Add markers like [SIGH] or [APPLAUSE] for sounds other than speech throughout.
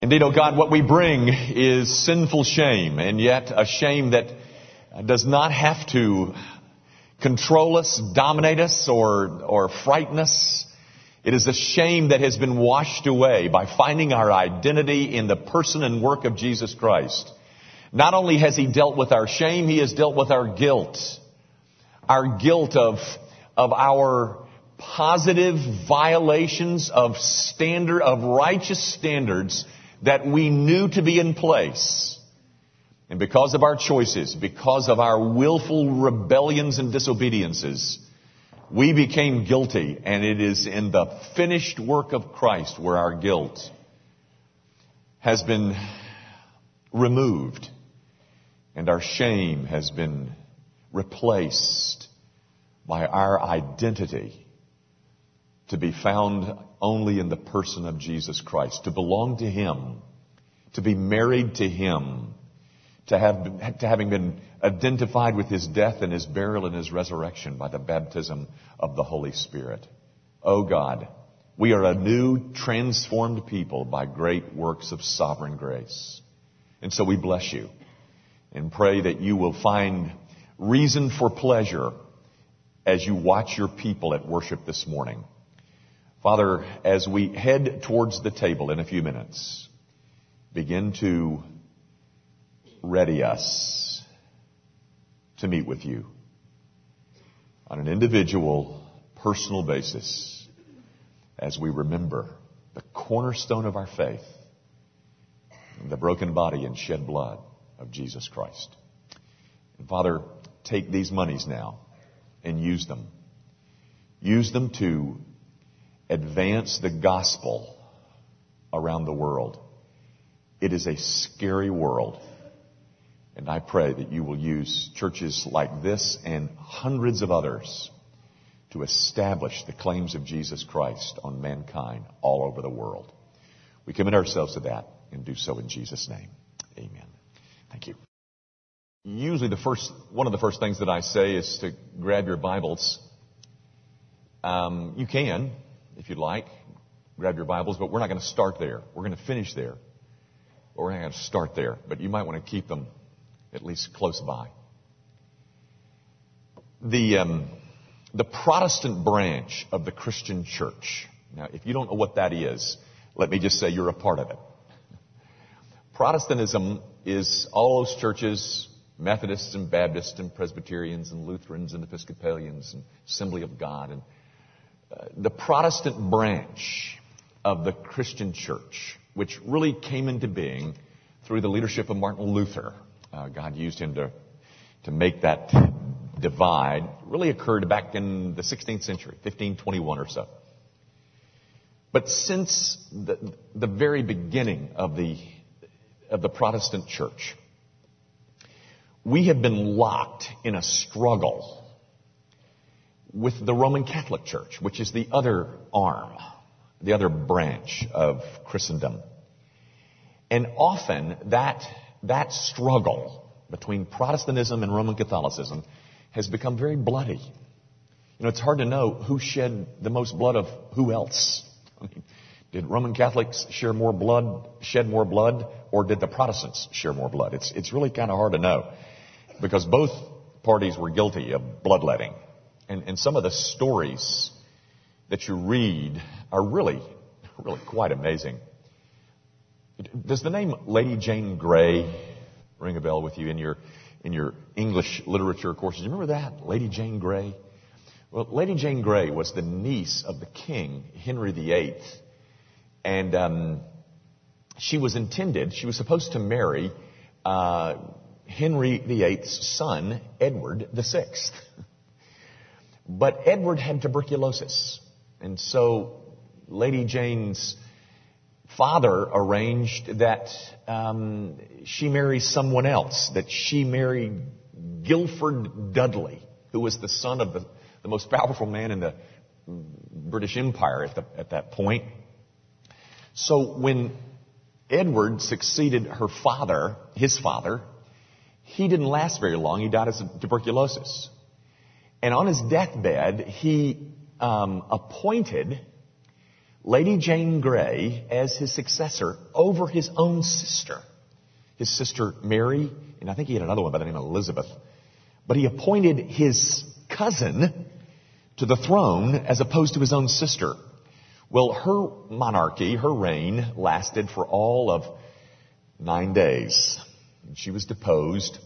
Indeed, oh God, what we bring is sinful shame, and yet a shame that does not have to control us, dominate us, or, or frighten us. It is a shame that has been washed away by finding our identity in the person and work of Jesus Christ. Not only has He dealt with our shame, He has dealt with our guilt. Our guilt of, of our positive violations of standard, of righteous standards that we knew to be in place. And because of our choices, because of our willful rebellions and disobediences, we became guilty, and it is in the finished work of Christ where our guilt has been removed and our shame has been replaced by our identity to be found only in the person of Jesus Christ, to belong to Him, to be married to Him, to have, to having been identified with His death and His burial and His resurrection by the baptism of the Holy Spirit. Oh God, we are a new, transformed people by great works of sovereign grace. And so we bless you and pray that you will find reason for pleasure as you watch your people at worship this morning. Father, as we head towards the table in a few minutes, begin to ready us to meet with you on an individual, personal basis as we remember the cornerstone of our faith, the broken body and shed blood of Jesus Christ. And Father, take these monies now and use them. Use them to advance the gospel around the world. It is a scary world. And I pray that you will use churches like this and hundreds of others to establish the claims of Jesus Christ on mankind all over the world. We commit ourselves to that and do so in Jesus' name. Amen. Thank you. Usually the first, one of the first things that I say is to grab your Bibles. Um, you can, if you'd like, grab your Bibles, but we're not going to start there. We're going to finish there. But we're not going to start there. But you might want to keep them at least close by. The, um, the Protestant branch of the Christian church. Now, if you don't know what that is, let me just say you're a part of it. Protestantism is all those churches, Methodists and Baptists and Presbyterians and Lutherans and Episcopalians and Assembly of God and the Protestant branch of the Christian church, which really came into being through the leadership of Martin Luther. Uh, God used him to, to make that divide. really occurred back in the 16th century, 1521 or so. But since the, the very beginning of the, of the Protestant church, we have been locked in a struggle with the Roman Catholic Church, which is the other arm, the other branch of Christendom. And often that, that struggle between Protestantism and Roman Catholicism has become very bloody. You know, it's hard to know who shed the most blood of who else. I mean, did Roman Catholics share more blood, shed more blood, or did the Protestants share more blood? It's, it's really kind of hard to know because both parties were guilty of bloodletting. And, and some of the stories that you read are really, really quite amazing. Does the name Lady Jane Grey ring a bell with you in your, in your English literature courses? You remember that? Lady Jane Grey? Well, Lady Jane Grey was the niece of the king, Henry VIII. And um, she was intended, she was supposed to marry uh, Henry VIII's son, Edward VI. [LAUGHS] But Edward had tuberculosis. And so Lady Jane's father arranged that um, she marry someone else, that she marry Guilford Dudley, who was the son of the, the most powerful man in the British Empire at, the, at that point. So when Edward succeeded her father, his father, he didn't last very long. He died of tuberculosis. And on his deathbed, he um, appointed Lady Jane Grey as his successor over his own sister. His sister Mary, and I think he had another one by the name of Elizabeth. But he appointed his cousin to the throne as opposed to his own sister. Well, her monarchy, her reign, lasted for all of nine days. She was deposed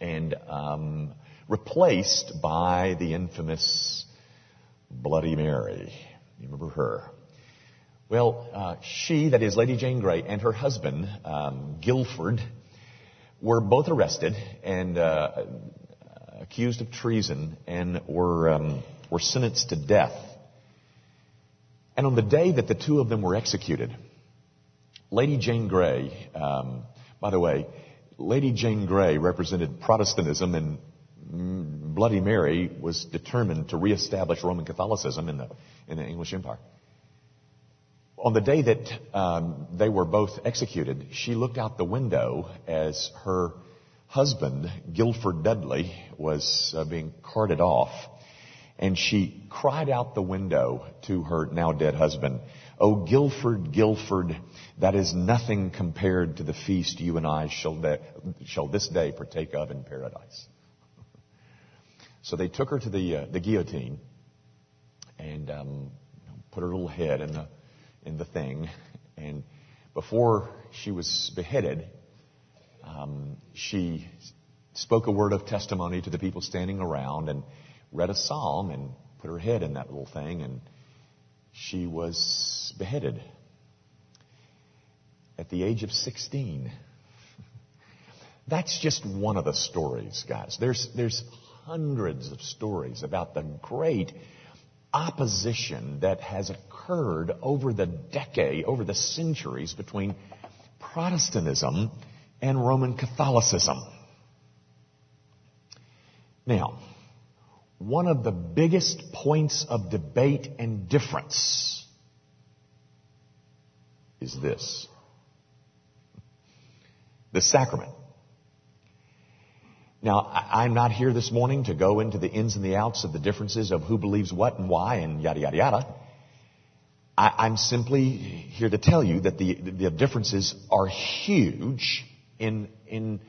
and um, replaced by the infamous Bloody Mary. You remember her? Well, uh, she, that is Lady Jane Grey, and her husband, um, Guilford, were both arrested and uh, accused of treason and were, um, were sentenced to death. And on the day that the two of them were executed, Lady Jane Grey, um, by the way, Lady Jane Grey represented Protestantism and Bloody Mary was determined to reestablish Roman Catholicism in the, in the English Empire. On the day that um, they were both executed, she looked out the window as her husband, Guilford Dudley, was uh, being carted off. And she cried out the window to her now dead husband, Oh, Guilford, Guilford, that is nothing compared to the feast you and I shall, de- shall this day partake of in paradise. So they took her to the, uh, the guillotine and um, put her little head in the, in the thing. And before she was beheaded, um, she spoke a word of testimony to the people standing around and read a psalm and put her head in that little thing. And she was beheaded at the age of 16. [LAUGHS] That's just one of the stories, guys. There's, there's hundreds of stories about the great opposition that has occurred over the decade, over the centuries between Protestantism and Roman Catholicism. Now, one of the biggest points of debate and difference is this. The sacrament. Now, I'm not here this morning to go into the ins and the outs of the differences of who believes what and why and yada, yada, yada. I, am simply here to tell you that the, the differences are huge in, in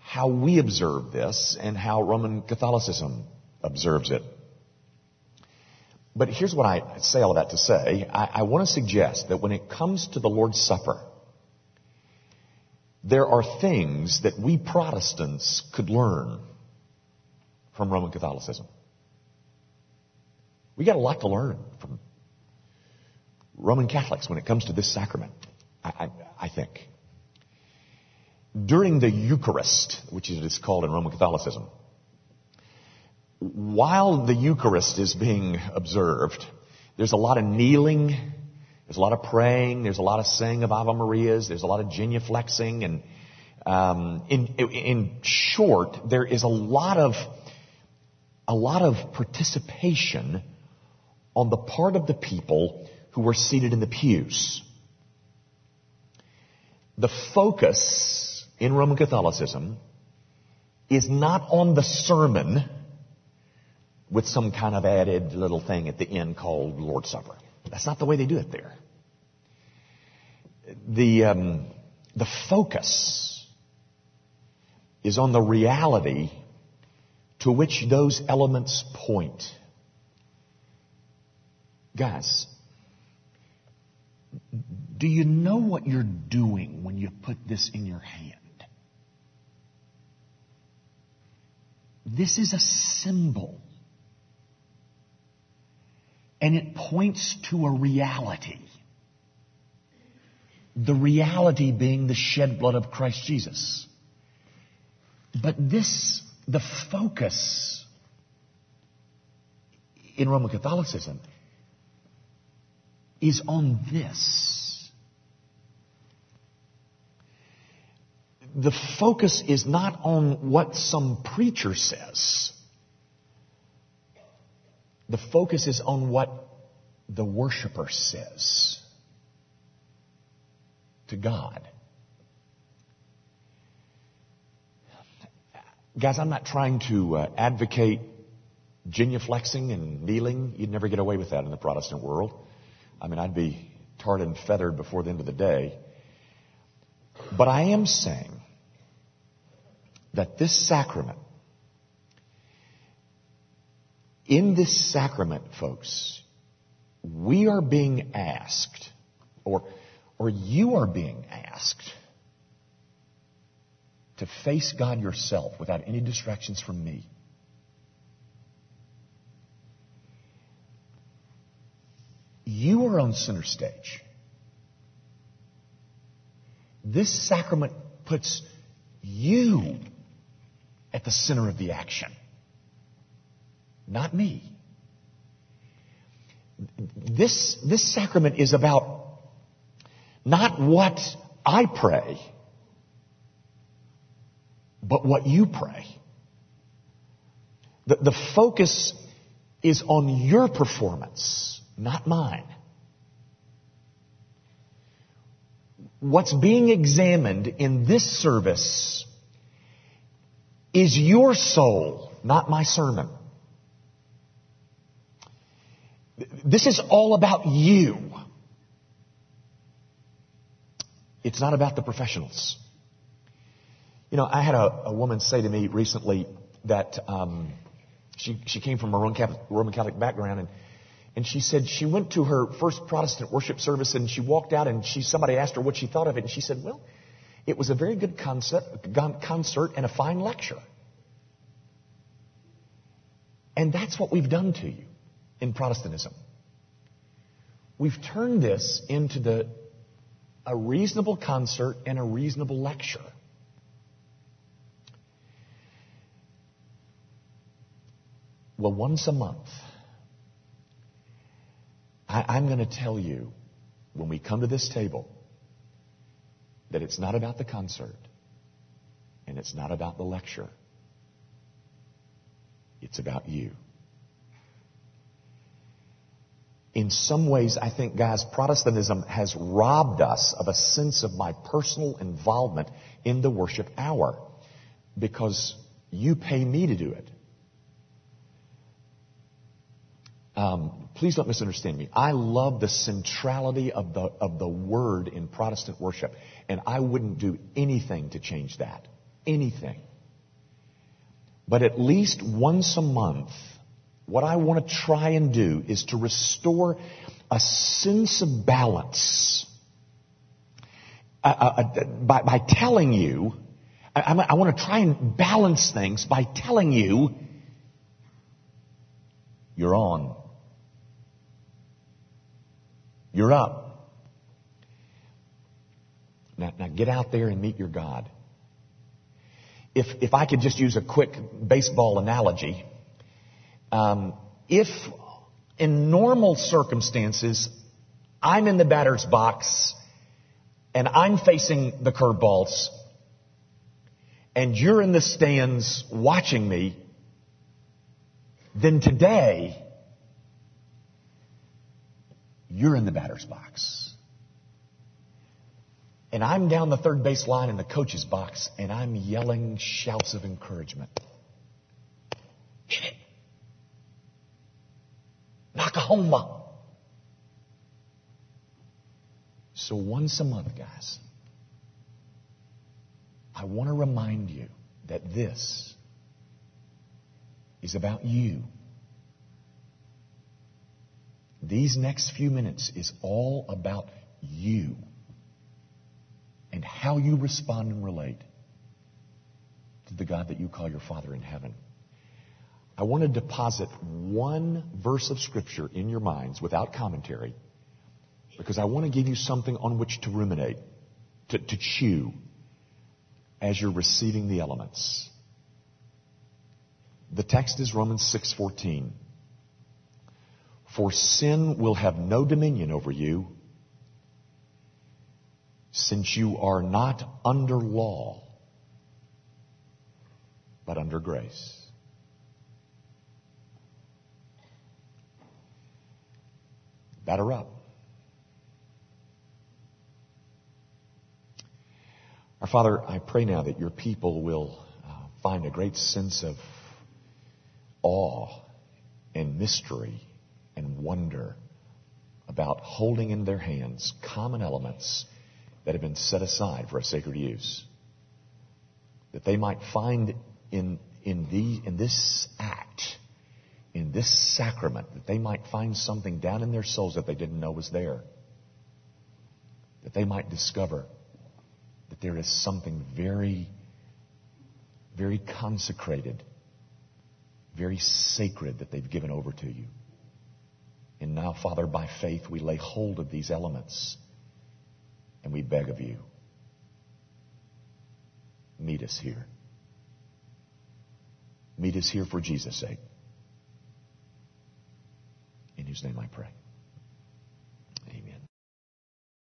how we observe this and how Roman Catholicism observes it. But here's what I say all that to say. I, I want to suggest that when it comes to the Lord's Supper, there are things that we Protestants could learn from Roman Catholicism. We got a lot to learn from Roman Catholics when it comes to this sacrament, I, I, I think. During the Eucharist, which it is called in Roman Catholicism, while the Eucharist is being observed, there's a lot of kneeling, there's a lot of praying, there's a lot of saying of Ave Marias, there's a lot of genuflexing, and um, in, in short, there is a lot of a lot of participation on the part of the people who were seated in the pews. The focus in Roman Catholicism is not on the sermon with some kind of added little thing at the end called Lord's Supper. That's not the way they do it there. The, um, the focus is on the reality to which those elements point. Guys, do you know what you're doing when you put this in your hand? This is a symbol and it points to a reality. The reality being the shed blood of Christ Jesus. But this, the focus in Roman Catholicism is on this. The focus is not on what some preacher says. The focus is on what the worshiper says to God. Guys, I'm not trying to uh, advocate genuflexing and kneeling. You'd never get away with that in the Protestant world. I mean, I'd be tarred and feathered before the end of the day. But I am saying that this sacrament, in this sacrament, folks, we are being asked, or, or you are being asked, to face God yourself without any distractions from me. You are on center stage. This sacrament puts you at the center of the action, not me. This, this sacrament is about not what I pray, but what you pray. The, the focus is on your performance, not mine. What's being examined in this service is your soul, not my sermon. This is all about you. It's not about the professionals. You know, I had a, a woman say to me recently that um, she she came from a Roman Catholic, Roman Catholic background, and and she said she went to her first Protestant worship service, and she walked out, and she somebody asked her what she thought of it, and she said, "Well, it was a very good concert, concert and a fine lecture." And that's what we've done to you in Protestantism. We've turned this into the a reasonable concert and a reasonable lecture. Well, once a month, I, am going to tell you when we come to this table that it's not about the concert and it's not about the lecture. It's about you. In some ways, I think, guys, Protestantism has robbed us of a sense of my personal involvement in the worship hour because you pay me to do it. Um, please don't misunderstand me. I love the centrality of the, of the word in Protestant worship, and I wouldn't do anything to change that. Anything. But at least once a month, what I want to try and do is to restore a sense of balance uh, uh, uh by, by, telling you, I, I want to try and balance things by telling you, you're on. You're up. Now, now get out there and meet your God. If, if I could just use a quick baseball analogy, um, if in normal circumstances I'm in the batter's box and I'm facing the curveballs and you're in the stands watching me, then today you're in the batter's box. And I'm down the third base line in the coach's box, and I'm yelling shouts of encouragement. Hit it. Run. So once a month, guys, I want to remind you that this is about you. These next few minutes is all about you and how you respond and relate to the God that you call your Father in heaven. I want to deposit one verse of Scripture in your minds without commentary because I want to give you something on which to ruminate, to, to chew as you're receiving the elements. The text is Romans 6:14. For sin will have no dominion over you since you are not under law, but under grace. Batter up. Our Father, I pray now that your people will uh, find a great sense of awe and mystery and wonder about holding in their hands common elements that have been set aside for a sacred use. That they might find in, in, the, in this act, in this sacrament, that they might find something down in their souls that they didn't know was there. That they might discover that there is something very, very consecrated, very sacred that they've given over to you. And now, Father, by faith, we lay hold of these elements and we beg of you, meet us here. Meet us here for Jesus' sake. In whose name I pray.